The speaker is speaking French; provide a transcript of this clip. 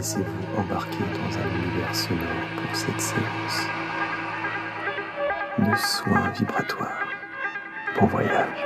Laissez-vous embarquer dans un univers sonore pour cette séance de soins vibratoires. Bon voyage.